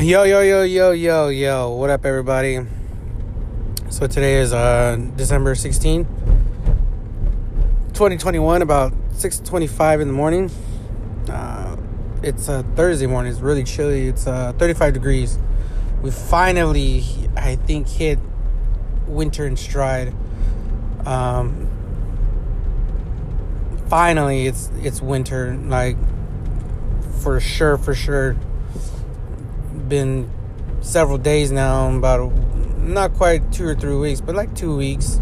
Yo, yo, yo, yo, yo, yo. What up, everybody? So today is uh, December 16th, 2021, about 6.25 in the morning. Uh, it's a Thursday morning. It's really chilly. It's uh, 35 degrees. We finally, I think, hit winter in stride. Um, finally, it's it's winter. Like for sure, for sure. Been several days now, about not quite two or three weeks, but like two weeks,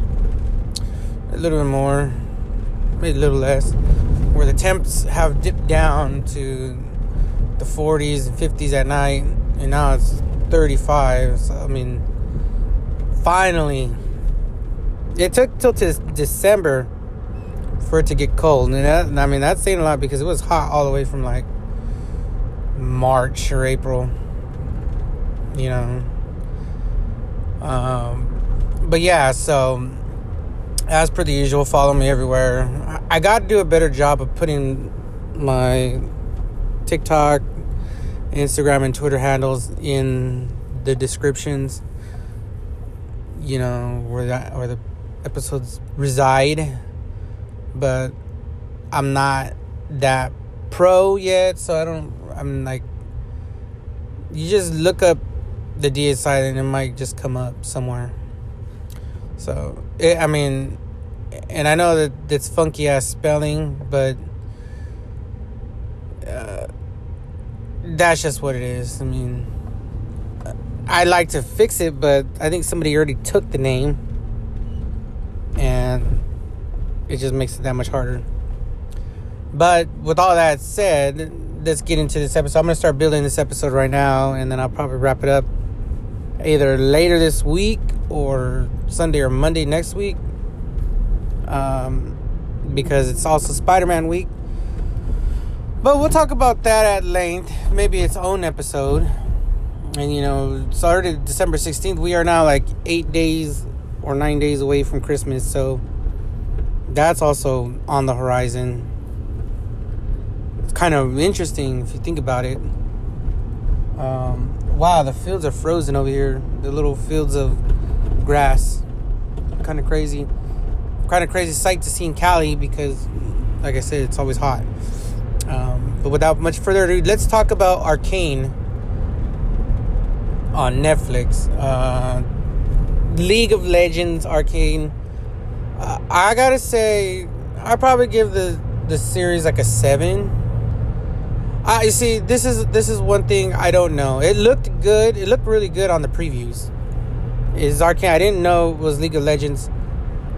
a little bit more, maybe a little less, where the temps have dipped down to the 40s and 50s at night, and now it's 35. So, I mean, finally, it took till to December for it to get cold, and that, I mean that's saying a lot because it was hot all the way from like March or April, you know. Um, but yeah, so as per the usual, follow me everywhere. I got to do a better job of putting my TikTok, Instagram, and Twitter handles in the descriptions. You know where that where the episodes reside, but I'm not that pro yet, so I don't. I'm like, you just look up the DA site and it might just come up somewhere. So it, I mean, and I know that it's funky ass spelling, but uh, that's just what it is. I mean, I like to fix it, but I think somebody already took the name, and it just makes it that much harder. But with all that said, let's get into this episode. I'm gonna start building this episode right now, and then I'll probably wrap it up either later this week or Sunday or Monday next week. Um, because it's also Spider Man week. But we'll talk about that at length, maybe its own episode. And you know, started December 16th. We are now like eight days or nine days away from Christmas, so that's also on the horizon. It's kind of interesting if you think about it. Um, wow, the fields are frozen over here. The little fields of grass. Kind of crazy. Kind of crazy sight to see in Cali because, like I said, it's always hot. Um, but without much further ado, let's talk about Arcane on Netflix. Uh, League of Legends Arcane. Uh, I gotta say, I probably give the the series like a seven. I you see this is this is one thing I don't know. It looked good. It looked really good on the previews. Is Arcane? I didn't know it was League of Legends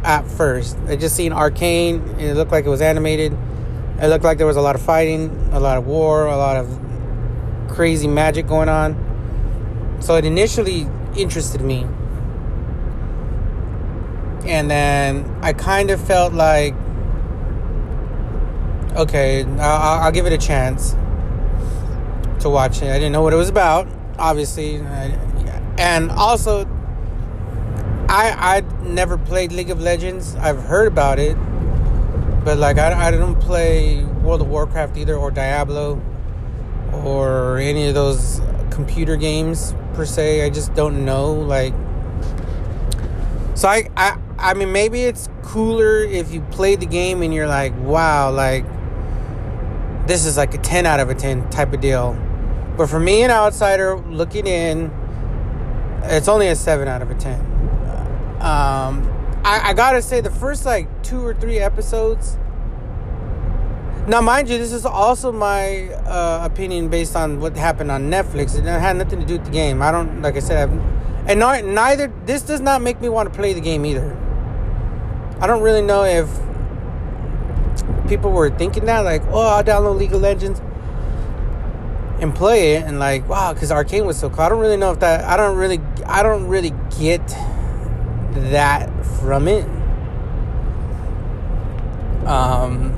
at first. I just seen Arcane. And it looked like it was animated. It looked like there was a lot of fighting, a lot of war, a lot of crazy magic going on. So it initially interested me. And then I kind of felt like, okay, I'll, I'll give it a chance to watch it. I didn't know what it was about, obviously, and also, I I never played League of Legends. I've heard about it, but like I I don't play World of Warcraft either, or Diablo, or any of those computer games per se. I just don't know like. So I I I mean maybe it's cooler if you play the game and you're like wow like this is like a 10 out of a 10 type of deal but for me, an outsider looking in, it's only a 7 out of a 10. Um, I, I gotta say, the first like two or three episodes. Now, mind you, this is also my uh, opinion based on what happened on Netflix. It had nothing to do with the game. I don't, like I said, I've, and not, neither, this does not make me want to play the game either. I don't really know if people were thinking that, like, oh, I'll download League of Legends and play it and like wow because arcane was so cool. I don't really know if that i don't really i don't really get that from it. Um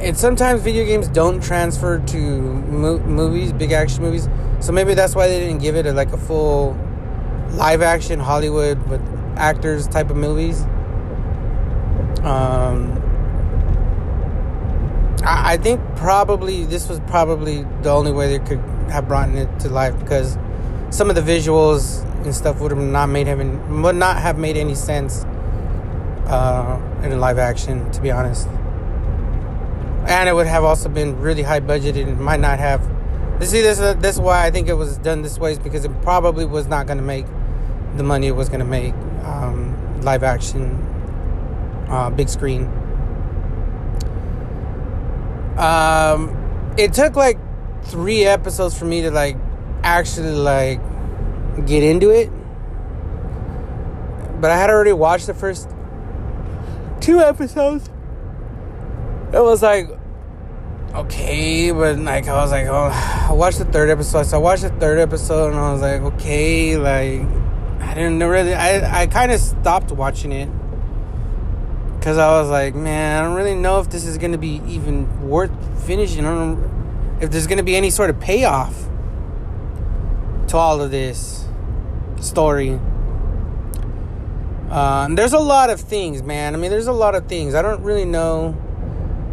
and sometimes video games don't transfer to mo- movies big action movies. So maybe that's why they didn't give it a, like a full live action hollywood with actors type of movies. Um I, I think probably this was probably the only way they could have brought it to life because some of the visuals and stuff would have not made him would not have made any sense uh, in live action, to be honest. And it would have also been really high budgeted and might not have. You see, this this is why I think it was done this way is because it probably was not going to make the money it was going to make um, live action, uh, big screen. Um, it took like three episodes for me to like actually like get into it. But I had already watched the first two episodes. It was like okay, but like I was like, oh, I watched the third episode. So I watched the third episode, and I was like, okay, like I didn't really. I I kind of stopped watching it because I was like, man, I don't really know if this is gonna be even worth finishing. I don't if there's gonna be any sort of payoff to all of this story. Uh, there's a lot of things, man. I mean, there's a lot of things. I don't really know.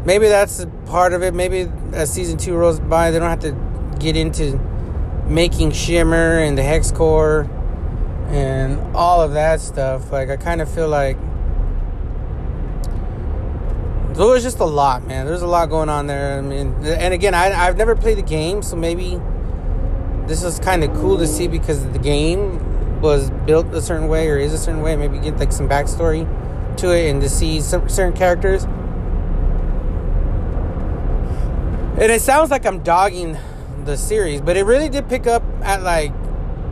Maybe that's part of it. Maybe as season two rolls by, they don't have to get into making Shimmer and the Hex Core and all of that stuff. Like, I kind of feel like there was just a lot, man. There's a lot going on there. I mean, and again, I, I've never played the game, so maybe this is kind of cool to see because the game was built a certain way or is a certain way. Maybe get like some backstory to it and to see some certain characters. And it sounds like I'm dogging the series, but it really did pick up at like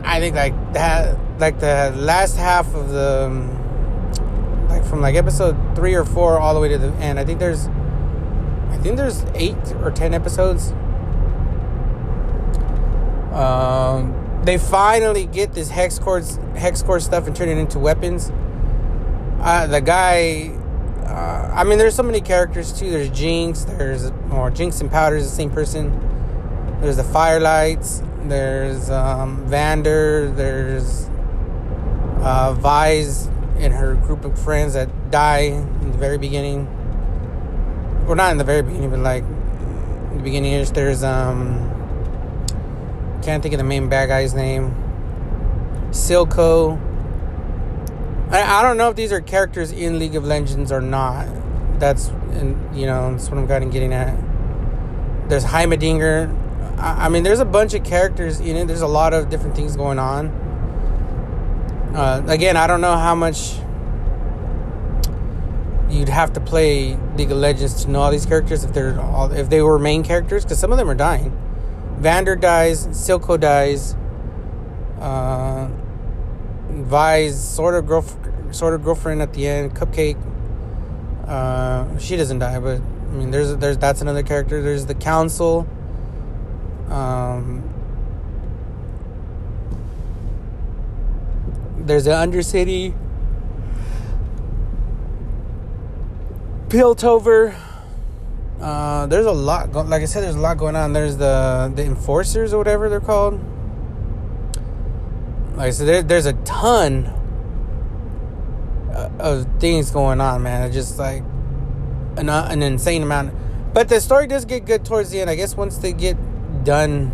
I think like that like the last half of the um, from like episode 3 or 4 all the way to the end. I think there's I think there's 8 or 10 episodes um, they finally get this hex core, hex core stuff and turn it into weapons. Uh, the guy, uh, I mean, there's so many characters too. There's Jinx, there's more Jinx and Powder is the same person. There's the Firelights, there's um, Vander, there's uh, Vise and her group of friends that die in the very beginning. Well, not in the very beginning, but like the beginning. is There's um, can't think of the main bad guy's name. Silco. I, I don't know if these are characters in League of Legends or not. That's and you know that's what I'm kind of getting at. There's Heimerdinger. I, I mean, there's a bunch of characters in it. There's a lot of different things going on. Uh, again, I don't know how much you'd have to play League of Legends to know all these characters if they're all if they were main characters because some of them are dying. Vander dies, Silco dies, uh, Vi's sort of girlfriend, sort of girlfriend at the end, Cupcake. Uh, she doesn't die, but I mean, there's there's that's another character. There's the Council. Um, there's the Undercity. Piltover. Uh, there's a lot. Go- like I said, there's a lot going on. There's the the enforcers or whatever they're called. Like I said, there, there's a ton of things going on, man. It's just like an uh, an insane amount. But the story does get good towards the end. I guess once they get done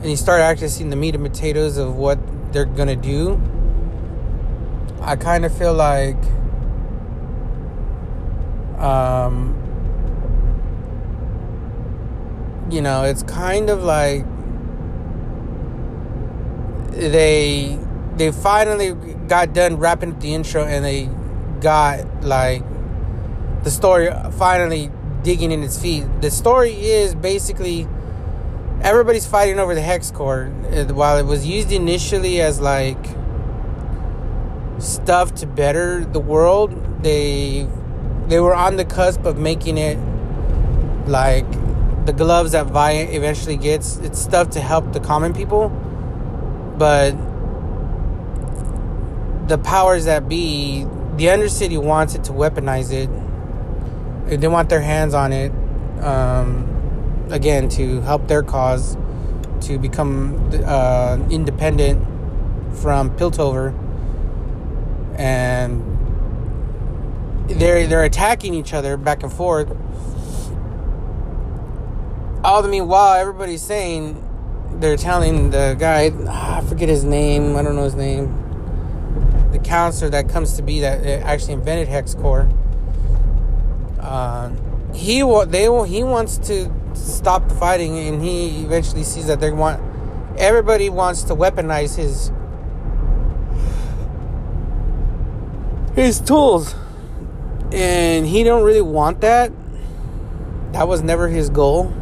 and you start actually seeing the meat and potatoes of what they're gonna do, I kind of feel like um you know, it's kind of like they they finally got done wrapping up the intro and they got like the story finally digging in its feet. The story is basically everybody's fighting over the hex core. While it was used initially as like stuff to better the world, they they were on the cusp of making it like the gloves that Vi eventually gets, it's stuff to help the common people. But the powers that be, the Undercity wants it to weaponize it. They want their hands on it, um, again, to help their cause to become uh, independent from Piltover. And they're they're attacking each other back and forth all the meanwhile, everybody's saying they're telling the guy, ah, I forget his name. I don't know his name. The counselor that comes to be that actually invented hex core. Uh, he they he wants to stop the fighting, and he eventually sees that they want everybody wants to weaponize his his tools, and he don't really want that. That was never his goal.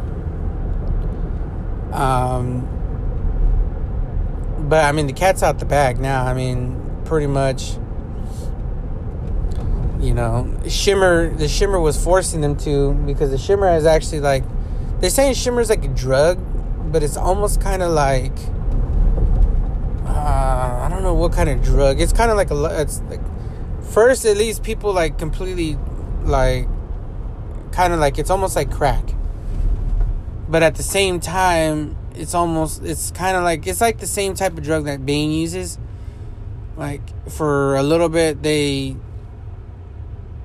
Um, but I mean, the cat's out the bag now. I mean, pretty much. You know, Shimmer. The Shimmer was forcing them to because the Shimmer is actually like they're saying Shimmer is like a drug, but it's almost kind of like uh, I don't know what kind of drug. It's kind of like a. It's like first at least people like completely like kind of like it's almost like crack. But at the same time it's almost it's kind of like it's like the same type of drug that Bane uses. Like for a little bit they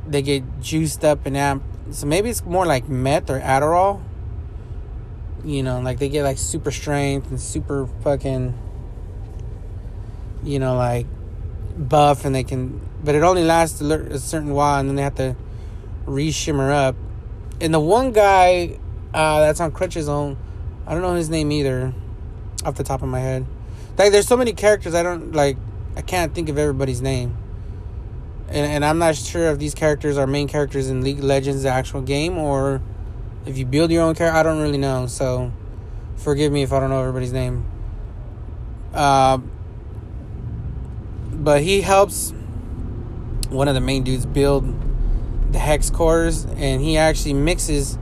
they get juiced up and amped so maybe it's more like meth or Adderall. You know like they get like super strength and super fucking you know like buff and they can but it only lasts a certain while and then they have to re-shimmer up and the one guy uh, that's on Crutch's own. I don't know his name either, off the top of my head. Like, there's so many characters I don't like. I can't think of everybody's name. And, and I'm not sure if these characters are main characters in League Legends, the actual game, or if you build your own character. I don't really know. So, forgive me if I don't know everybody's name. Uh, but he helps one of the main dudes build the hex cores, and he actually mixes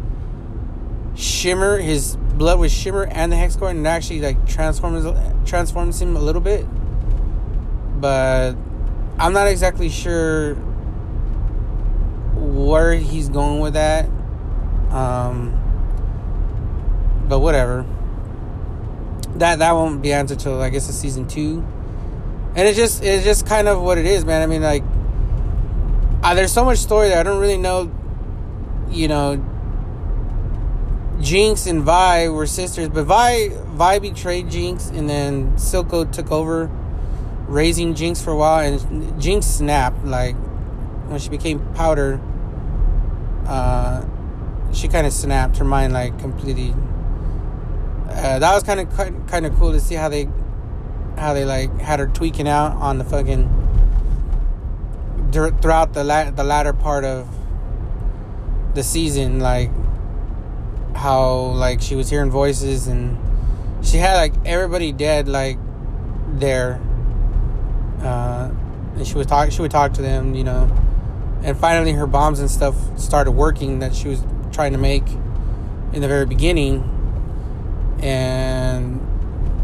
Shimmer, his blood with Shimmer and the hex core, and it actually like transforms transforms him a little bit. But I'm not exactly sure where he's going with that. Um, but whatever. That that won't be answered till I guess the season two. And it's just it's just kind of what it is, man. I mean, like, uh, there's so much story there. I don't really know. You know, Jinx and Vi were sisters, but Vi Vi betrayed Jinx, and then Silco took over, raising Jinx for a while, and Jinx snapped. Like when she became Powder, uh, she kind of snapped. Her mind like completely. Uh, that was kind of kind of cool to see how they how they like had her tweaking out on the fucking throughout the la- the latter part of the season like how like she was hearing voices and she had like everybody dead like there uh, and she was talk she would talk to them you know and finally her bombs and stuff started working that she was trying to make in the very beginning. And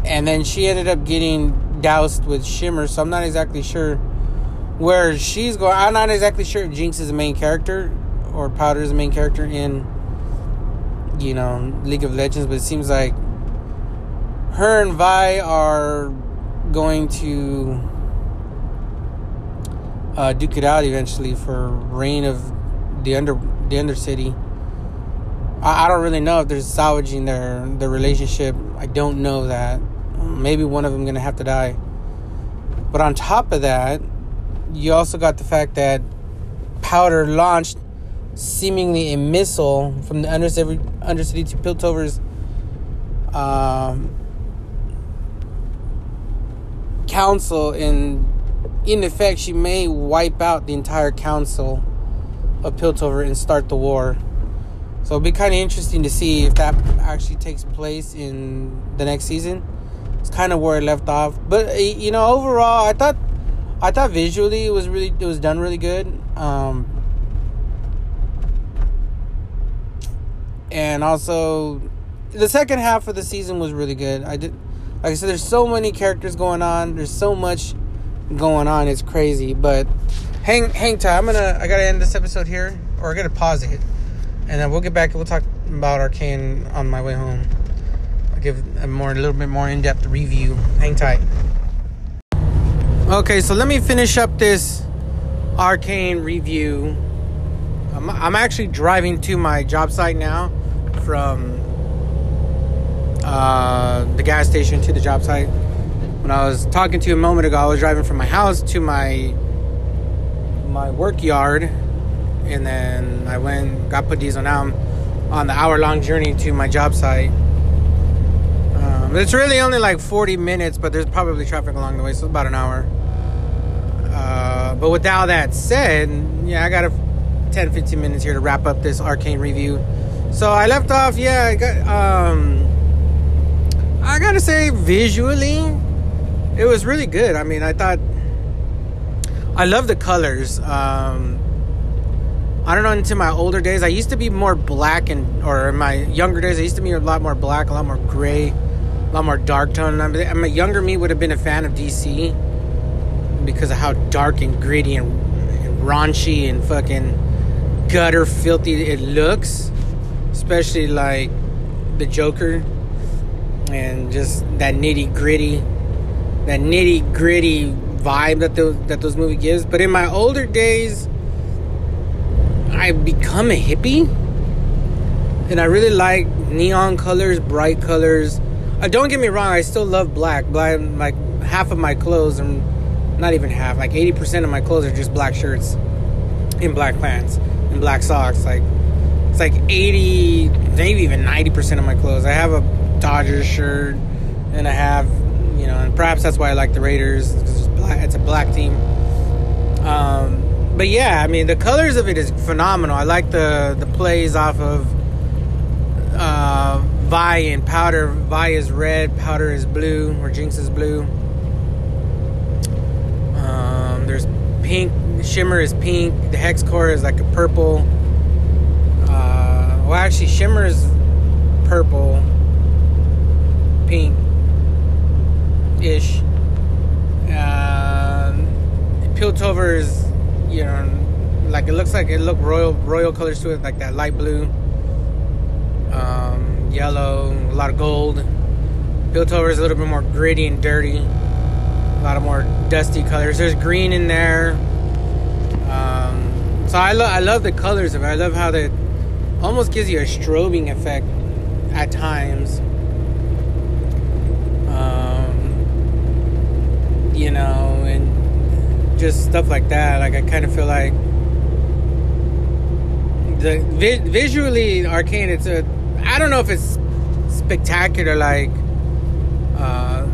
and then she ended up getting doused with shimmer so i'm not exactly sure where she's going i'm not exactly sure if jinx is the main character or powder is the main character in you know, League of Legends, but it seems like her and Vi are going to uh, duke it out eventually for reign of the under the Undercity. I, I don't really know if they're salvaging their their relationship. I don't know that. Maybe one of them gonna have to die. But on top of that, you also got the fact that Powder launched seemingly a missile from the Undercity, Undercity to Piltover's um, council. And in effect, she may wipe out the entire council of Piltover and start the war. So it'll be kind of interesting to see if that actually takes place in the next season. It's kind of where it left off, but you know, overall, I thought, I thought visually it was really, it was done really good. Um, and also the second half of the season was really good. I did, like I said, there's so many characters going on. There's so much going on. It's crazy. But hang, hang tight. I'm gonna, I gotta end this episode here, or I gotta pause it, and then we'll get back. And we'll talk about Arcane on my way home. Give a more, a little bit more in depth review. Hang tight. Okay, so let me finish up this Arcane review. I'm, I'm actually driving to my job site now from uh, the gas station to the job site. When I was talking to you a moment ago, I was driving from my house to my my work yard, and then I went got put diesel. Now I'm on the hour long journey to my job site. Um, it's really only like 40 minutes, but there's probably traffic along the way, so it's about an hour. Uh, but with all that said, yeah, I got a 10 15 minutes here to wrap up this arcane review. So I left off, yeah, I got, um, I gotta say, visually, it was really good. I mean, I thought, I love the colors. Um, I don't know, into my older days, I used to be more black, and, or in my younger days, I used to be a lot more black, a lot more gray, a lot more dark tone. I mean, a younger me would have been a fan of DC because of how dark and gritty and, and raunchy and fucking gutter filthy it looks especially like the Joker and just that nitty gritty, that nitty gritty vibe that those that those movie gives. But in my older days, I become a hippie, and I really like neon colors, bright colors. Uh, don't get me wrong, I still love black. Black, like half of my clothes, and not even half, like eighty percent of my clothes are just black shirts, and black pants, and black socks, like it's like 80, maybe even 90% of my clothes. I have a Dodgers shirt, and I have, you know, and perhaps that's why I like the Raiders because it's, it's a black team. Um, but yeah, I mean, the colors of it is phenomenal. I like the the plays off of uh, Vi and Powder. Vi is red, Powder is blue, or Jinx is blue. Um, there's pink, Shimmer is pink, the Hex Core is like a purple. Well, actually, Shimmer is purple, pink ish. Um, is, you know, like it looks like it look royal royal colors to it, like that light blue, um, yellow, a lot of gold. Piltover's a little bit more gritty and dirty, a lot of more dusty colors. There's green in there. Um, so I love I love the colors of it. I love how the almost gives you a strobing effect at times. Um, you know, and just stuff like that. Like I kind of feel like the vi- visually arcane. It's a I don't know if it's spectacular like uh,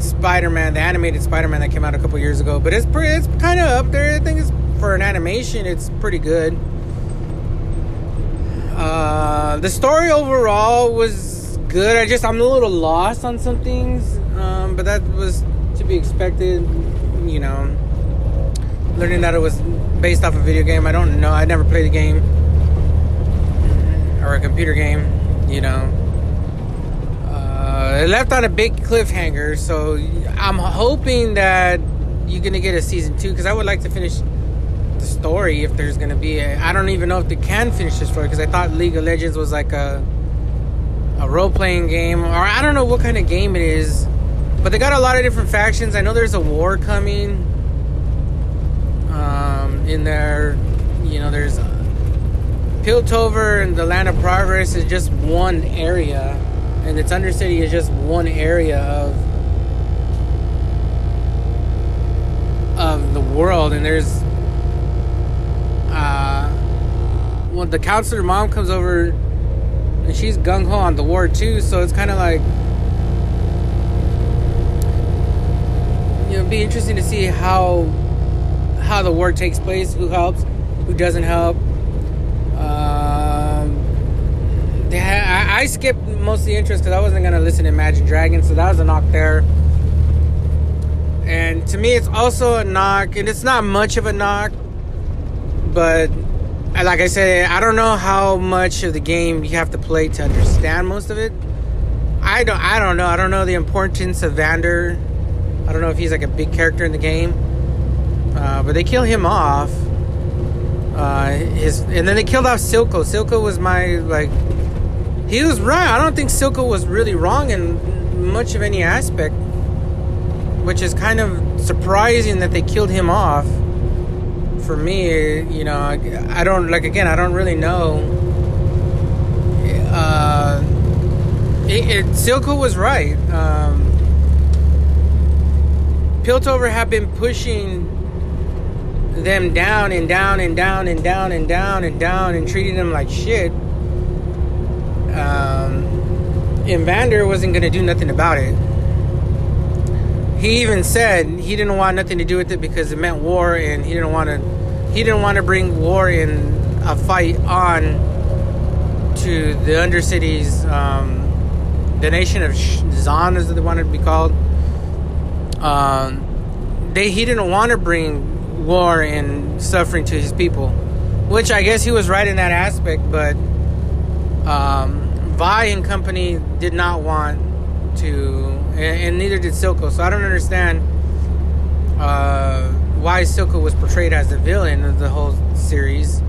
Spider-Man, the animated Spider-Man that came out a couple years ago, but it's pretty, it's kind of up there. I think it's for an animation, it's pretty good. Uh, the story overall was good. I just I'm a little lost on some things, um, but that was to be expected. You know, learning that it was based off a video game. I don't know. I never played the game computer game. You know, uh, it left on a big cliffhanger. So I'm hoping that you're gonna get a season two because I would like to finish the story if there's gonna be a, I don't even know if they can finish the story because I thought League of Legends was like a a role playing game or I don't know what kind of game it is, but they got a lot of different factions. I know there's a war coming. Um, in there, you know, there's Piltover and the Land of Progress is just one area, and its Undercity is just one area of of the world, and there's uh, when the counselor mom comes over and she's gung ho on the war too, so it's kind of like you know, be interesting to see how how the war takes place, who helps, who doesn't help. I, skipped most of the interest because I wasn't gonna listen to Imagine Dragons, so that was a knock there. And to me, it's also a knock, and it's not much of a knock but like I said, I don't know how much of the game you have to play to understand most of it. I don't. I don't know. I don't know the importance of Vander. I don't know if he's like a big character in the game. Uh, but they kill him off. Uh, his and then they killed off Silco. Silco was my like. He was right. I don't think Silco was really wrong in much of any aspect, which is kind of surprising that they killed him off for me, you know, I, don't like again. I don't really know uh, it, it, Silco was right. Um, Piltover had been pushing them down and down and down and down and down and down and treating them like shit. Um, and Vander wasn't going to do nothing about it. He even said he didn't want nothing to do with it because it meant war, and he didn't want to. He didn't want to bring war in a fight on to the Undercities, um, the nation of Zaun, as they wanted to be called. Um, they he didn't want to bring war and suffering to his people, which I guess he was right in that aspect. But um, Vi and company did not want to, and, neither did Silco. So I don't understand uh, why Silco was portrayed as the villain of the whole series.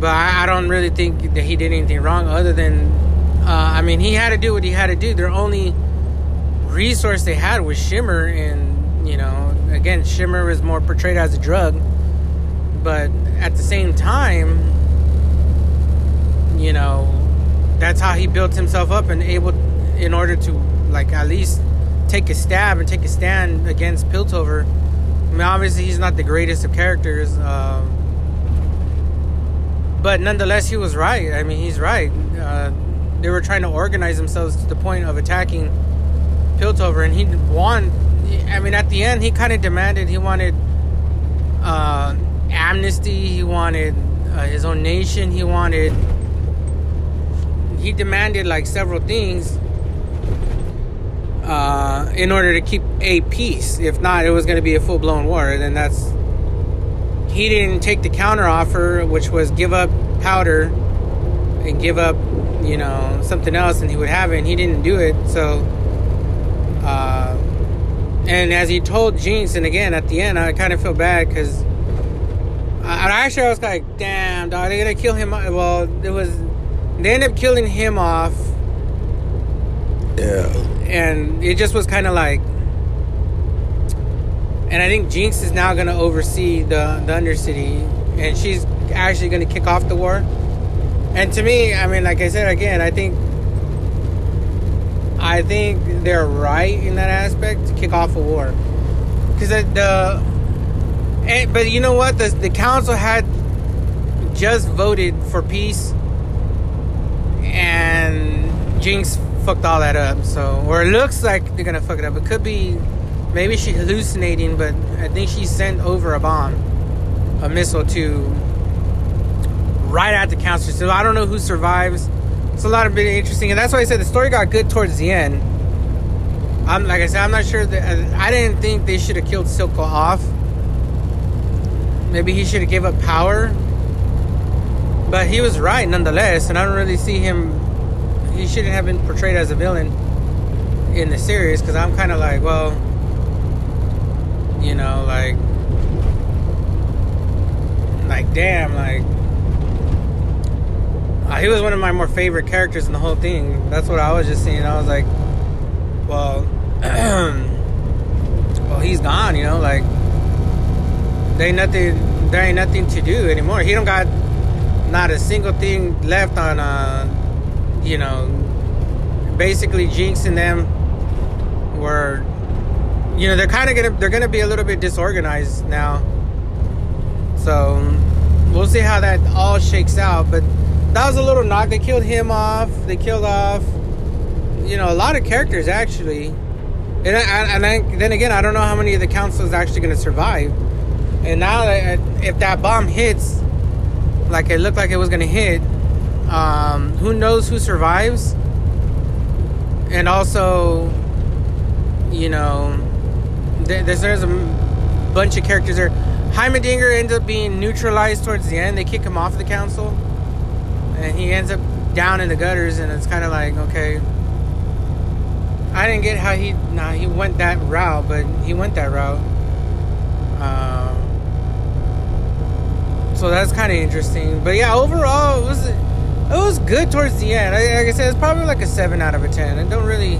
But I, I don't really think that he did anything wrong, other than, uh, I mean, he had to do what he had to do. Their only resource they had was Shimmer, and you know, again, Shimmer was more portrayed as a drug, but at the same time, you know, that's how he built himself up and able, in order to like at least take a stab and take a stand against Piltover. I mean, obviously he's not the greatest of characters, uh, but nonetheless he was right. I mean, he's right. Uh, they were trying to organize themselves to the point of attacking Piltover, and he won. I mean, at the end, he kind of demanded he wanted uh, amnesty. He wanted uh, his own nation. He wanted. He demanded like several things uh, in order to keep a peace. If not, it was going to be a full blown war. And then that's. He didn't take the counter offer, which was give up powder and give up, you know, something else, and he would have it. And he didn't do it. So uh, and as he told Jinx, and again at the end, I kind of feel bad because I, actually I was like, damn, dog, they're gonna kill him. Well, it was they end up killing him off. Yeah. And it just was kind of like, and I think Jinx is now gonna oversee the the Undercity, and she's actually gonna kick off the war. And to me, I mean, like I said again, I think I think they're right in that aspect to kick off a war. Because the, the and, but you know what? The, the council had just voted for peace, and Jinx fucked all that up. So, or it looks like they're gonna fuck it up. It could be, maybe she's hallucinating, but I think she sent over a bomb, a missile to right at the council. So I don't know who survives it's a lot of bit interesting, and that's why I said the story got good towards the end. I'm like I said, I'm not sure that I didn't think they should have killed Silco off. Maybe he should have gave up power, but he was right nonetheless, and I don't really see him. He shouldn't have been portrayed as a villain in the series because I'm kind of like, well, you know, like, like damn, like uh, he was one of my more favorite characters in the whole thing. That's what I was just seeing. I was like, well, well, he's gone. You know, like there ain't nothing. There ain't nothing to do anymore. He don't got not a single thing left on. Uh, you know, basically Jinx and them were. You know, they're kind of gonna. They're gonna be a little bit disorganized now. So we'll see how that all shakes out, but that was a little knock. They killed him off. They killed off, you know, a lot of characters actually. And and I, then again, I don't know how many of the council is actually to survive. And now, that, if that bomb hits, like it looked like it was going to hit, um, who knows who survives? And also, you know, there's, there's a bunch of characters there. Heimerdinger ends up being neutralized towards the end. They kick him off the council and he ends up down in the gutters, and it's kind of like okay. I didn't get how he nah he went that route, but he went that route. Um, so that's kind of interesting. But yeah, overall it was it was good towards the end. Like I said, it's probably like a seven out of a ten. I don't really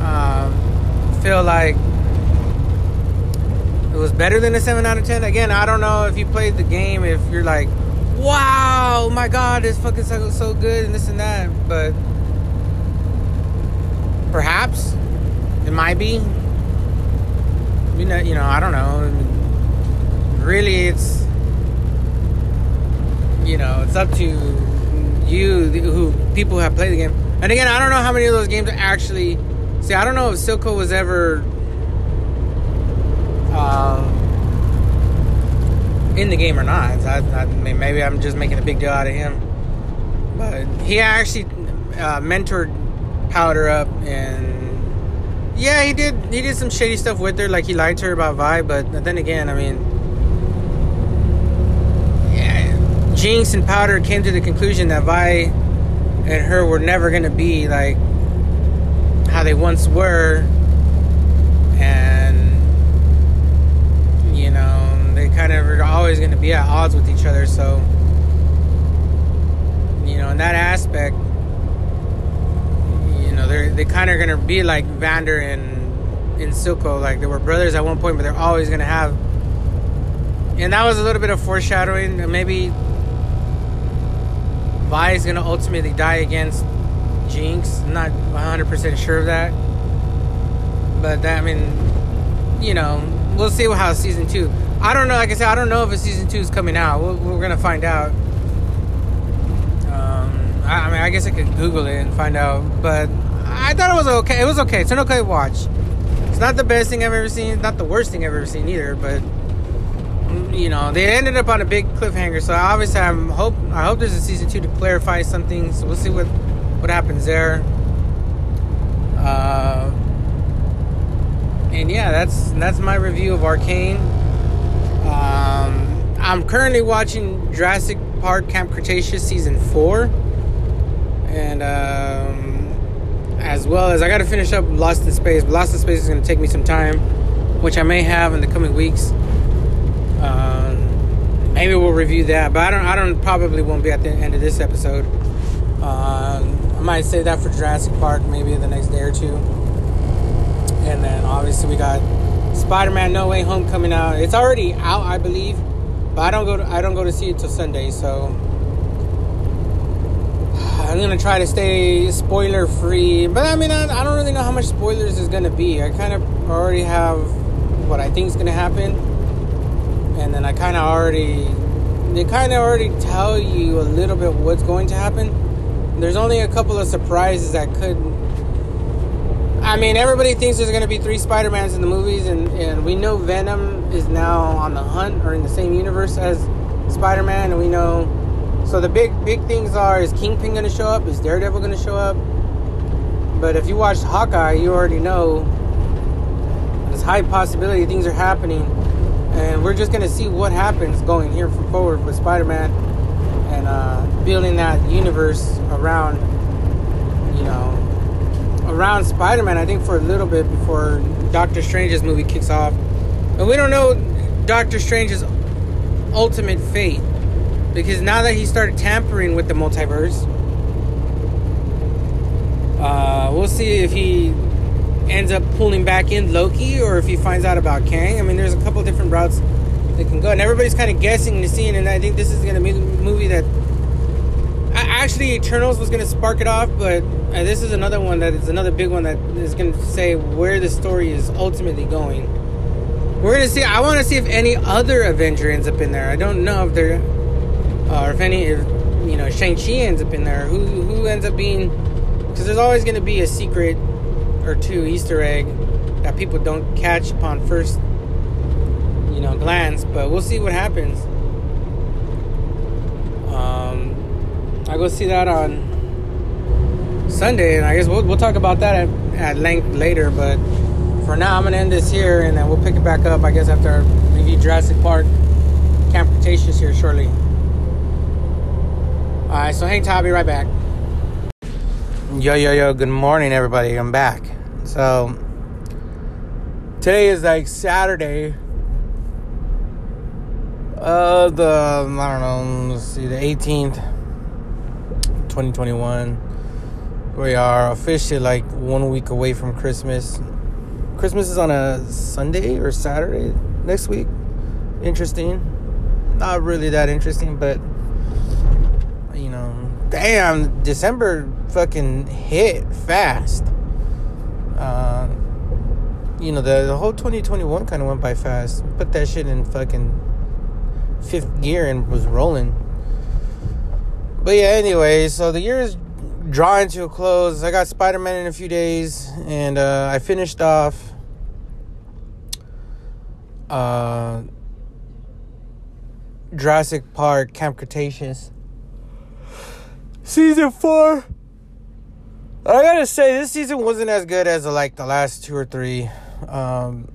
um, feel like it was better than a seven out of ten. Again, I don't know if you played the game. If you're like wow, my God, this fucking so, so good and this and that. But Perhaps it might be. You know, you know, I don't know. Really, it's you know, it's up to you who people have played the game. And again, I don't know how many of those games actually. See, I don't know if Silco was ever uh, in the game or not. I, I mean, maybe I'm just making a big deal out of him, but he actually uh, mentored Powder up, and yeah, he did. He did some shady stuff with her, like he lied to her about Vi. But then again, I mean, yeah, Jinx and Powder came to the conclusion that Vi and her were never gonna be like how they once were, and you know, they kind of are always gonna be at odds with each other. So, you know, in that aspect you know, they're they kind of gonna be like Vander and in Silco. Like they were brothers at one point, but they're always gonna have. And that was a little bit of foreshadowing. Maybe Vi is gonna ultimately die against Jinx. I'm not 100 percent sure of that, but that I mean, you know, we'll see how season two. I don't know. Like I said, I don't know if a season two is coming out. we we're gonna find out. Um, I, I mean, I guess I could Google it and find out, but I thought it was okay. It was okay. It's an okay watch. It's not the best thing I've ever seen. It's not the worst thing I've ever seen either. But you know, they ended up on a big cliffhanger. So obviously, I'm hope I hope there's a season two to clarify something. So we'll see what what happens there. Uh, and yeah, that's that's my review of Arcane. Um, I'm currently watching Jurassic Park Camp Cretaceous season four, and. Um, as well as I got to finish up Lost in Space. But Lost in Space is going to take me some time, which I may have in the coming weeks. Um, maybe we'll review that, but I don't. I don't probably won't be at the end of this episode. Um, I might say that for Jurassic Park, maybe the next day or two. And then obviously we got Spider-Man: No Way Home coming out. It's already out, I believe, but I don't go. To, I don't go to see it till Sunday, so I'm gonna try to stay spoiler free, but I mean, I, I don't really know how much spoilers is gonna be. I kind of already have what I think is gonna happen, and then I kind of already they kind of already tell you a little bit what's going to happen. There's only a couple of surprises that could. I mean, everybody thinks there's gonna be three Spider Mans in the movies, and and we know Venom is now on the hunt or in the same universe as Spider Man, and we know so the big big things are: is Kingpin going to show up? Is Daredevil going to show up? But if you watched Hawkeye, you already know there's high possibility things are happening, and we're just to see what happens going here forward with Spider-Man and uh, building that universe around, you know, around Spider-Man. I think for a little bit before Doctor Strange's movie kicks off, and we don't know Doctor Strange's ultimate fate because now that he started tampering with the multiverse, uh, we'll see if he ends up pulling back in Loki or if he finds out about Kang. I mean, there's a couple different routes they can go, and everybody's kind of guessing the scene. And I think this is going to be the movie that actually Eternals was going to spark it off, but uh, this is another one that is another big one that is going to say where the story is ultimately going. We're going to see. I want to see if any other Avenger ends up in there. I don't know if they're uh, or if any, if you know Shang Chi ends up in there, who who ends up being? Because there's always going to be a secret or two Easter egg that people don't catch upon first, you know, glance. But we'll see what happens. Um, I go see that on Sunday, and I guess we'll we'll talk about that at, at length later. But for now, I'm gonna end this here, and then we'll pick it back up. I guess after I review Jurassic Park, Camp Cretaceous here shortly. Alright, so hang tight, I'll be right back. Yo, yo, yo, good morning, everybody. I'm back. So, today is like Saturday. Uh, the, I don't know, let's see, the 18th, 2021. We are officially like one week away from Christmas. Christmas is on a Sunday or Saturday next week. Interesting. Not really that interesting, but you know, damn, December fucking hit fast. You know, the, the whole 2021 kind of went by fast. Put that shit in fucking fifth gear and was rolling. But yeah, anyway, so the year is drawing to a close. I got Spider Man in a few days, and uh, I finished off. Uh, Jurassic Park Camp Cretaceous. Season 4. I gotta say, this season wasn't as good as like the last two or three. Um,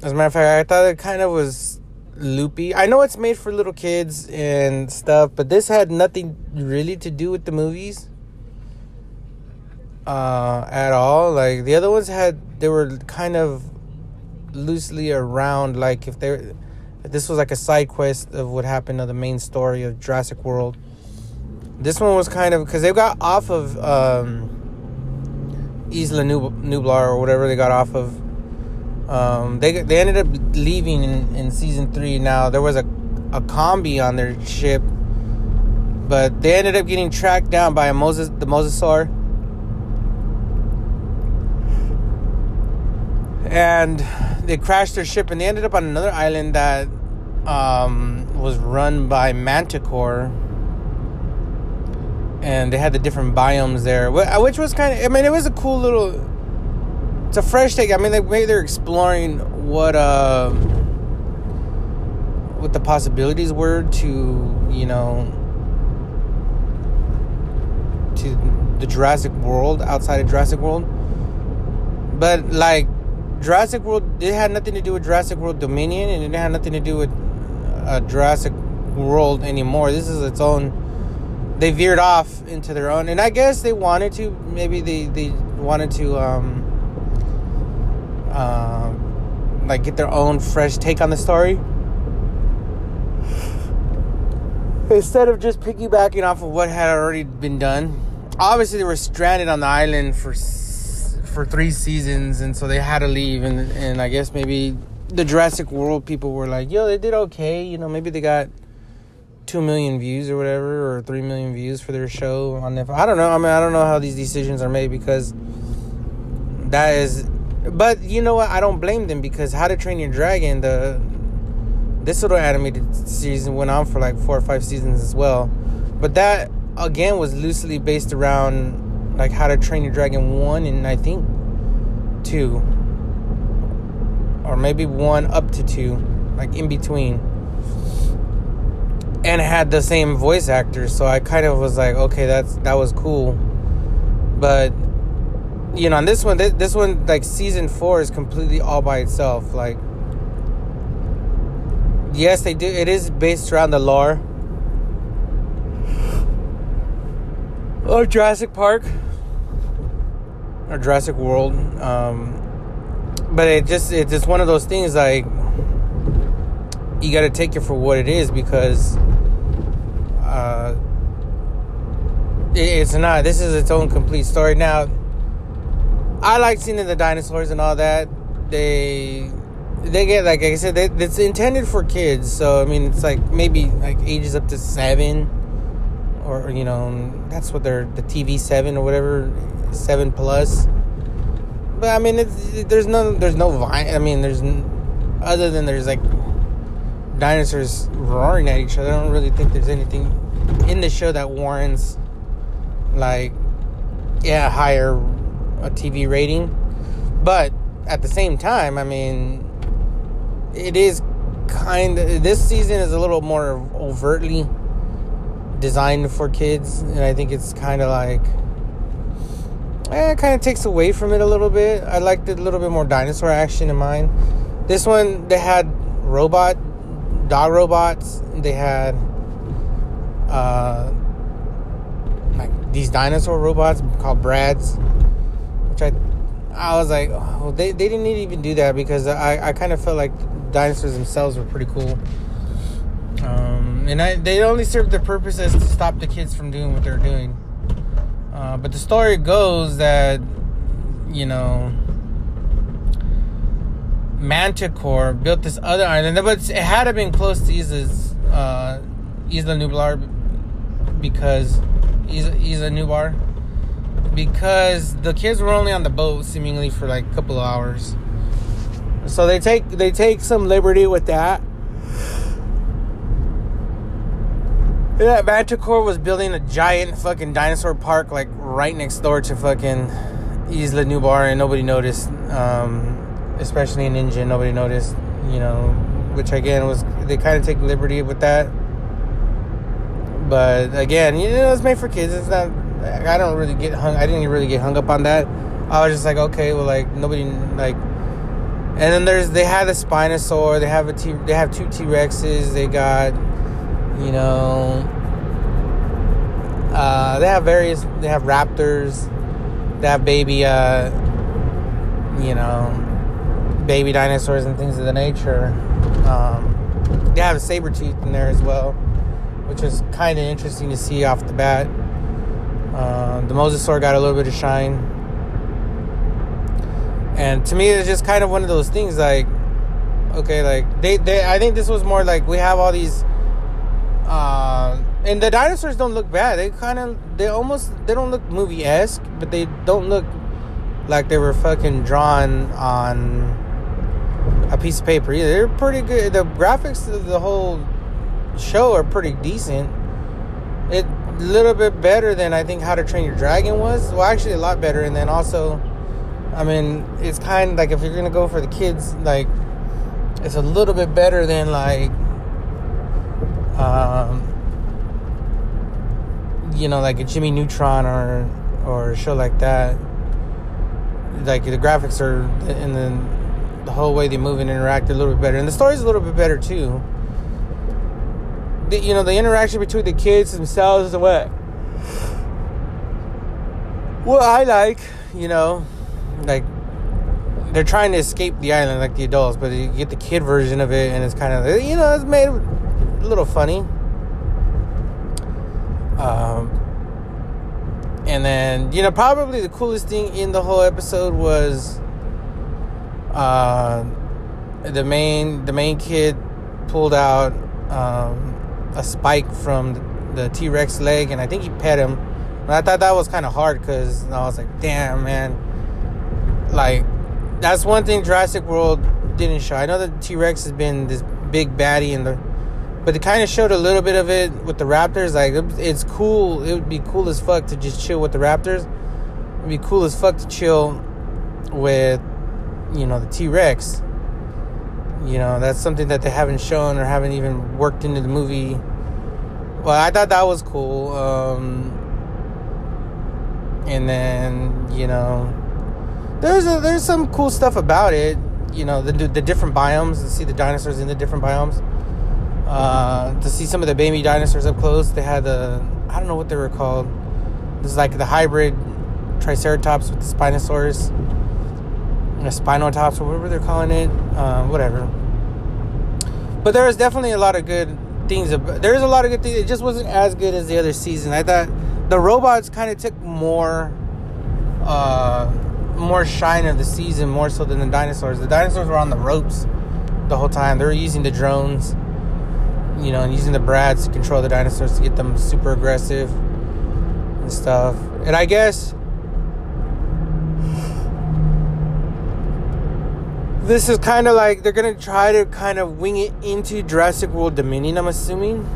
as a matter of fact, I thought it kind of was loopy. I know it's made for little kids and stuff, but this had nothing really to do with the movies uh, at all. Like the other ones had, they were kind of loosely around. Like if they, this was like a side quest of what happened to the main story of Jurassic World. This one was kind of because they got off of um, Isla Nublar or whatever they got off of. Um, they they ended up leaving in, in season three. Now there was a a combi on their ship, but they ended up getting tracked down by a Moses the Mosasaur. And they crashed their ship and they ended up on another island that um, was run by Mantah Corp and they had the different biomes there, uh, which was kind of. I mean, it was a cool little. It's a fresh take. I mean, they're exploring what uh, what the possibilities were to you know to the Jurassic World outside of Jurassic World, but like Jurassic World, it had nothing to do with Jurassic World Dominion, and it had nothing to do with uh, Jurassic World anymore. This is its own they veered off into their own and i guess they wanted to maybe they they wanted to um uh, like get their own fresh take on the story. Instead of just piggybacking off of what had already been done obviously they were stranded on the island for for three seasons and so they had to leave and and i guess maybe the jurassic world people were like yo they did okay you know maybe they got two million views or whatever, or three million views for their show on Netflix. I don't know. I mean, I don't know how these decisions are made because that is. But you know what? I don't blame them because How to Train Your Dragon, the this little animated season went on for like four or five seasons as well. But that again was loosely based around like How to Train Your Dragon one and I think two, or maybe one up to two, like in between and had the same voice actors so i kind of was like okay that's that was cool. But you know on this one this one like season four is completely all by itself like yes they do it is based around the lore of jurassic park or jurassic world um but it just it's just one of those things like you got to take it for what it is because uh, it's not. This is its own complete story. Now, I like seeing the dinosaurs and all that. They they get like, I said, they, it's intended for kids. So I mean, it's like maybe like ages up to seven, or you know, that's what they're the TV seven or whatever, seven plus. But I mean, it's, there's no there's no vine. I mean, there's other than there's like dinosaurs roaring at each other. I don't really think there's anything in the show that warrants like yeah higher a TV rating. But at the same time, I mean, it is kind of this season is a little more overtly designed for kids, and I think it's kind of like. Eh, it kind of takes away from it a little bit. I liked it a little bit more dinosaur action in mine. This one, they had robot dog robots. They had uh, like these dinosaur robots called Brads, which I I was like, oh, they they didn't even do that because I I kind of felt like dinosaurs themselves were pretty cool. Um, and I they only served their purpose as to stop the kids from doing what they're doing. Uh, but the story goes that you know Mantah Corp built this other island, but it had to been close to Isla's uh, Isla Nublar because Isla, Isla Nublar because the kids were only on the boat seemingly for like a couple of hours. So they take they take some liberty with that. Yeah, Mantah Corp was building a giant fucking dinosaur park like right next door to fucking Isla Nublar, and nobody noticed. Um, especially in India, nobody noticed. You know, which again was they kind of take liberty with that. But again, you know, it's made for kids. It's not. I don't really get hung. I didn't really get hung up on that. I was just like, okay, well, like nobody like. And then there's they have a Spinosaur. They have a T. They have two T Rexes. They got, you know. Uh, they have various. They have raptors. They have baby. Uh, you know, baby dinosaurs and things of the nature. Um, they have a saber tooth in there as well, which is kind of interesting to see off the bat. Uh, the mosasaur got a little bit of shine, and to me, it's just kind of one of those things. Like, okay, like they, they I think this was more like we have all these. Uh, and the dinosaurs don't look bad. They kind of, they almost, they don't look movie esque, but they don't look like they were fucking drawn on a piece of paper either. They're pretty good. The graphics of the whole show are pretty decent. It a little bit better than I think How to Train Your Dragon was. Well, actually, a lot better. And then also, I mean, it's kind of like if you're gonna go for the kids, like it's a little bit better than like, um, you know, like a Jimmy Neutron or or a show like that. Like the graphics are and then the whole way they move and interact a little bit better, and the story's a little bit better too. The, you know, the interaction between the kids themselves and what what I like, you know, like they're trying to escape the island like the adults, but you get the kid version of it, and it's kind of you know it's made a little funny. Um, and then you know probably the coolest thing in the whole episode was uh, the main the main kid pulled out um, a spike from the T Rex leg, and I think he pet him. And I thought that was kind of hard because I was like, damn, man. Like, that's one thing Jurassic World didn't show. I know that T Rex has been this big baddie in the. But it kind of showed a little bit of it with the Raptors. Like, it's cool. It would be cool as fuck to just chill with the Raptors. It'd be cool as fuck to chill with, you know, the T Rex. You know, that's something that they haven't shown or haven't even worked into the movie. Well, I thought that was cool. Um, and then you know there's a, there's some cool stuff about it you know the the different biomes to see the dinosaurs in the different biomes uh, to see some of the baby dinosaurs up close they had the i don't know what they were called this is like the hybrid triceratops with the spinosaurus the spinotops or whatever they're calling it uh, whatever. But there was definitely a lot of good things there's a lot of good things it just wasn't as good as the other season. I thought the robots kind of took more uh more shine of the season more so than the dinosaurs. The dinosaurs were on the ropes the whole time. They were using the drones you know and using the brads to control the dinosaurs to get them super aggressive and stuff. And i guess this is kind of like they're gonna try to kind of wing it into jurassic world dominion i'm assuming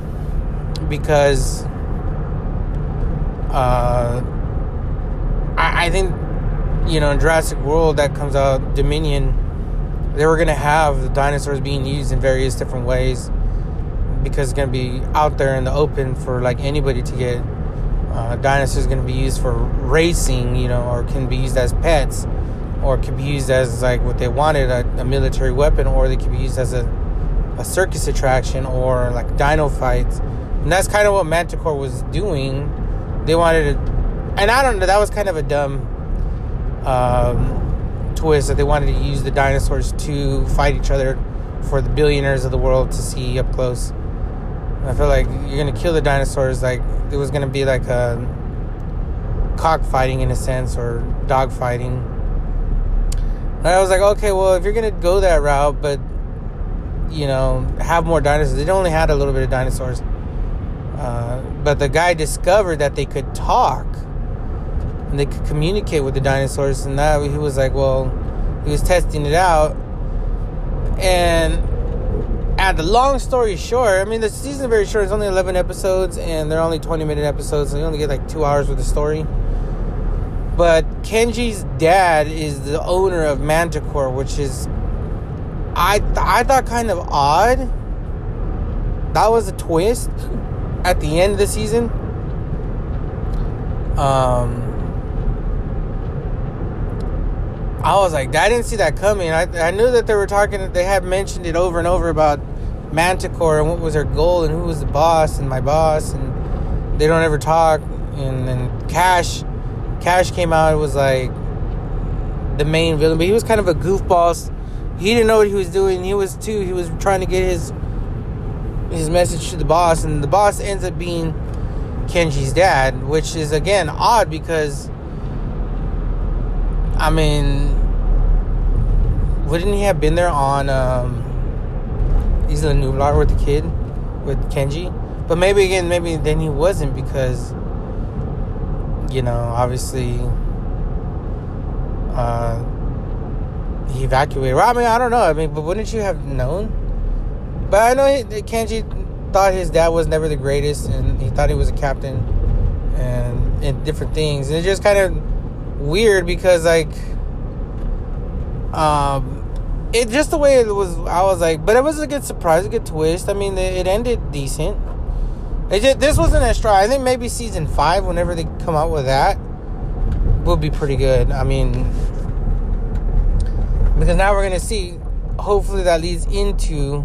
because uh, I, I think you know in Jurassic World that comes out Dominion, they were gonna have the dinosaurs being used in various different ways because it's gonna be out there in the open for like anybody to get. Uh, dinosaurs to be used for racing, you know, or can be used as pets, or could be used as like what they wanted a, a military weapon, or they could be used as a, a circus attraction or like dino fights. And that's kind of what Mantah Corp was doing they wanted to, and I don't know. That was kind of a dumb um, twist that they wanted to use the dinosaurs to fight each other for the billionaires of the world to see up close. And I feel like you're gonna kill the dinosaurs. Like it was gonna be like a cockfighting in a sense or dog fighting. And I was like, okay, well, if you're gonna go that route, but you know, have more dinosaurs. They only had a little bit of dinosaurs. Uh, but the guy discovered that they could talk and they could communicate with the dinosaurs, and that he was like, well, he was testing it out, And At the long story short, I mean, the season is very short. It's only 11 episodes, and they're only 20 minute episodes, so you only get like two hours with the story. But Kenji's dad is the owner of Mantah Corp, which is I th- I thought kind of odd. That was a twist at the end of the season. Um, I was like, I didn't see that coming. I I knew that they were talking. They had mentioned it over and over about Mantah Corp and what was their goal and who was the boss and my boss and they don't ever talk. And then Kash, Kash came out. It was like the main villain, but he was kind of a goofball. He didn't know what he was doing. He was too. He was trying to get his his message to the boss, and the boss ends up being Kenji's dad, which is again odd because I mean, wouldn't he have been there on um, Isla Nublar with the kid with Kenji? But maybe again, maybe then he wasn't because you know, obviously. Uh, he evacuated. Well, I mean, I don't know. I mean, but wouldn't you have known? But I know he, Kenji thought his dad was never the greatest, and he thought he was a captain, and and different things. And it's just kind of weird because like, um, it just the way it was. I was like, but it was a good surprise, a good twist. I mean, it, it ended decent. It just, this wasn't as strong. I think maybe season five, whenever they come out with that, will be pretty good. I mean, because now we're gonna see. Hopefully, that leads into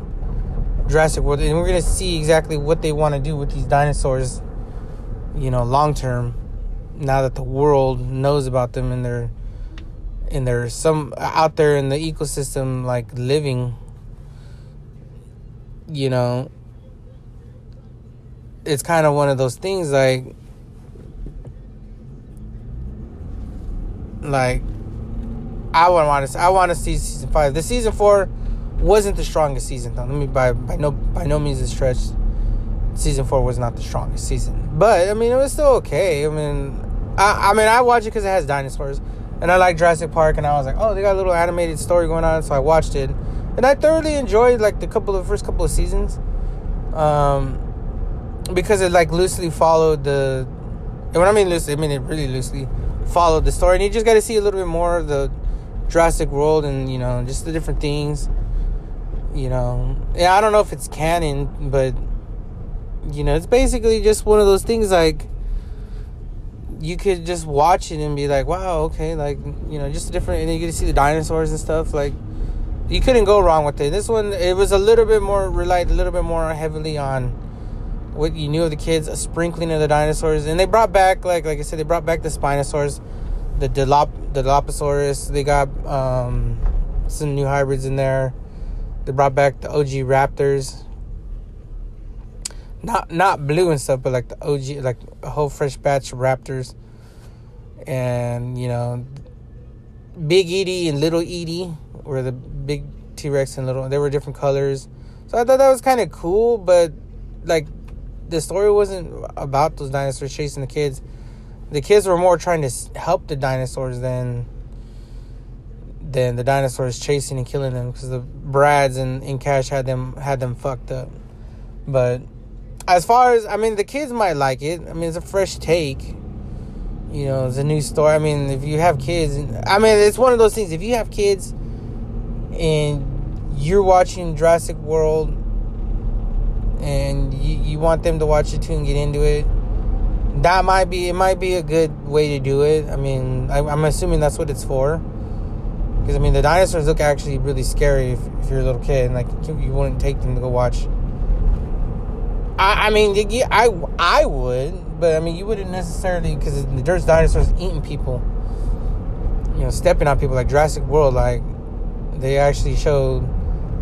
Jurassic World, and we're gonna see exactly what they want to do with these dinosaurs. You know, long term. Now that the world knows about them and they're and there's some out there in the ecosystem like living. You know, it's kind of one of those things like like I would want to I want to see season five. The season four wasn't the strongest season though. Let me by by no by no means a stretch. Season four was not the strongest season, but I mean it was still okay. I mean, I I mean I watched it because it has dinosaurs, and I like Jurassic Park, and I was like, oh, they got a little animated story going on, so I watched it, and I thoroughly enjoyed like the couple of first couple of seasons, um, because it like loosely followed the, and when I mean loosely, I mean it really loosely followed the story, and you just got to see a little bit more of the Jurassic World and you know just the different things. You know, yeah, I don't know if it's canon, but you know, it's basically just one of those things like you could just watch it and be like, wow, okay, like you know, just different, and you get to see the dinosaurs and stuff. Like you couldn't go wrong with it. This one, it was a little bit more relied a little bit more heavily on what you knew of the kids, a sprinkling of the dinosaurs, and they brought back like like I said, they brought back the Spinosaurs, the Dilop the. They got um, some new hybrids in there. They brought back the OG Raptors. Not not blue and stuff, but like the OG, like a whole fresh batch of Raptors. And you know, Big Eatie and Little Eatie were the big T Rex and little. They were different colors, so I thought that was kind of cool. But like, the story wasn't about those dinosaurs chasing the kids. The kids were more trying to help the dinosaurs than than the dinosaurs chasing and killing them because the Brads and, and Kash had them had them fucked up. But as far as I mean, the kids might like it. I mean, it's a fresh take. You know, it's a new story. I mean, if you have kids, I mean, it's one of those things. If you have kids and you're watching Jurassic World and you, you want them to watch it too and get into it, that might be it. Might be a good way to do it. I mean, I, I'm assuming that's what it's for. Because I mean, the dinosaurs look actually really scary if, if you're a little kid and like you wouldn't take them to go watch. I, I mean, I I would, but I mean, you wouldn't necessarily because there's dinosaurs eating people. You know, stepping on people like Jurassic World. Like they actually showed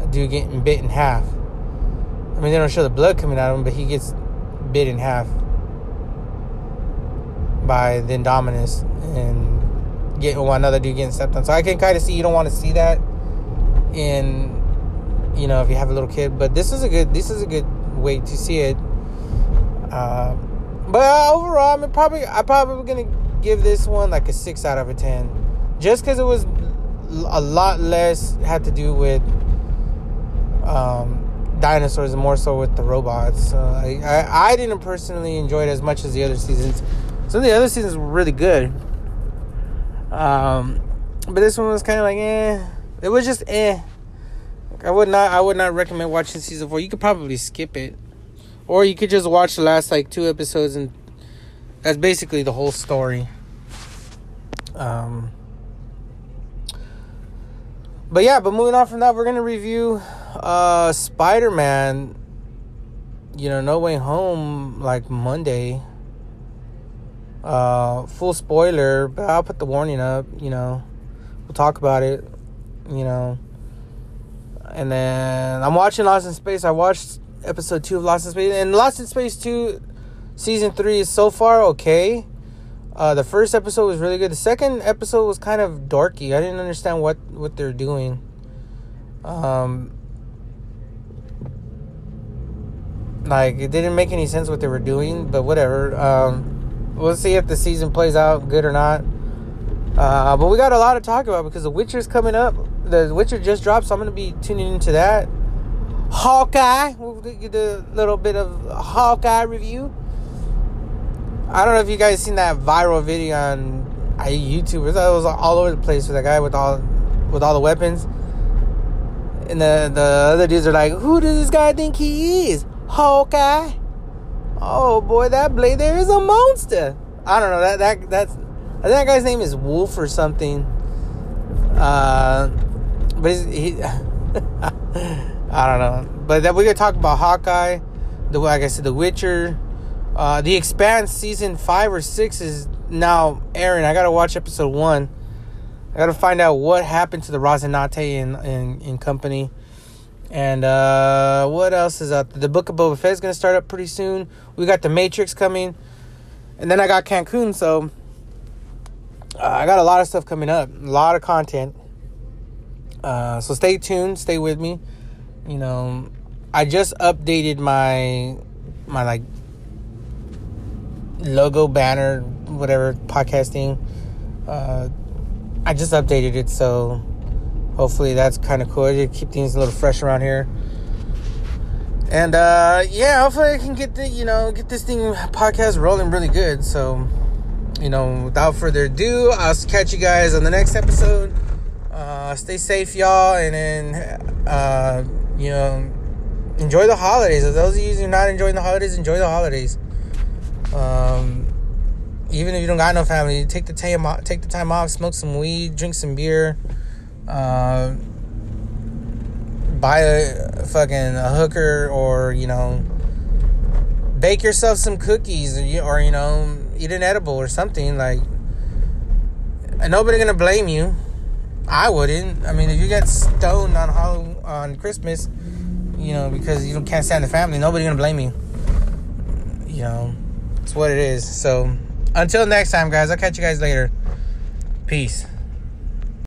a dude getting bit in half. I mean, they don't show the blood coming out of him, but he gets bit in half by the Indominus and getting one another dude getting stepped on. So I can kind of see you don't want to see that in you know if you have a little kid, but this is a good this is a good way to see it. Uh, but overall, I'm probably I'm probably gonna give this one like a six out of a ten, just because it was a lot less had to do with um, dinosaurs and more so with the robots. Uh, I, I, I didn't personally enjoy it as much as the other seasons. Some of the other seasons were really good. Um, but this one was kind of like eh. It was just eh. I would not I would not recommend watching season four. You could probably skip it, or you could just watch the last like two episodes and that's basically the whole story. Um, but yeah, but moving on from that, we're gonna review uh, Spider Man. You know, No Way Home like Monday. Uh, full spoiler, but I'll put the warning up. You know, we'll talk about it. You know, and then I'm watching Lost in Space. I watched episode two of Lost in Space, and Lost in Space two, season three is so far okay. Uh, the first episode was really good. The second episode was kind of dorky. I didn't understand what what they're doing. Um, like it didn't make any sense what they were doing, but whatever. Um, we'll see if the season plays out good or not. Uh, but we got a lot to talk about because The Witcher's coming up. The Witcher just dropped, so I'm gonna be tuning into that. Hawkeye, we'll get a little bit of Hawkeye review. I don't know if you guys seen that viral video on YouTube. It was all over the place with that guy with all with all the weapons. And the the other dudes are like, "Who does this guy think he is? Hawkeye? Oh boy, that blade there is a monster." I don't know that that that's I think that guy's name is Wolf or something. Uh, but he, I don't know. But then we're gonna talk about Hawkeye, the like I said, The Witcher. Uh, the Expanse season five or six is now airing. I gotta watch episode one. I gotta find out what happened to the Rocinante and in, in, company. And uh, what else is out? The Book of Boba Fett is gonna start up pretty soon. We got the Matrix coming, and then I got Cancun. So uh, I got a lot of stuff coming up, a lot of content. Uh, so stay tuned, stay with me. You know, I just updated my my like logo banner, whatever podcasting. Uh, I just updated it, so hopefully that's kind of cool. To keep things a little fresh around here. And uh, yeah, hopefully I can get the you know get this thing podcast rolling really good. So you know, without further ado, I'll catch you guys on the next episode. Uh, stay safe, y'all, and then uh, you know enjoy the holidays. If those of you who are not enjoying the holidays, enjoy the holidays. Um, even if you don't got no family, take the time off, take the time off, smoke some weed, drink some beer, uh, buy a fucking a hooker, or you know, bake yourself some cookies, or you, or, you know, eat an edible or something. Like, nobody gonna blame you. I wouldn't. I mean, if you get stoned on Halloween, on Christmas, you know, because you can't stand the family, nobody gonna blame you. You know. It's what it is. So until next time, guys, I'll catch you guys later. Peace.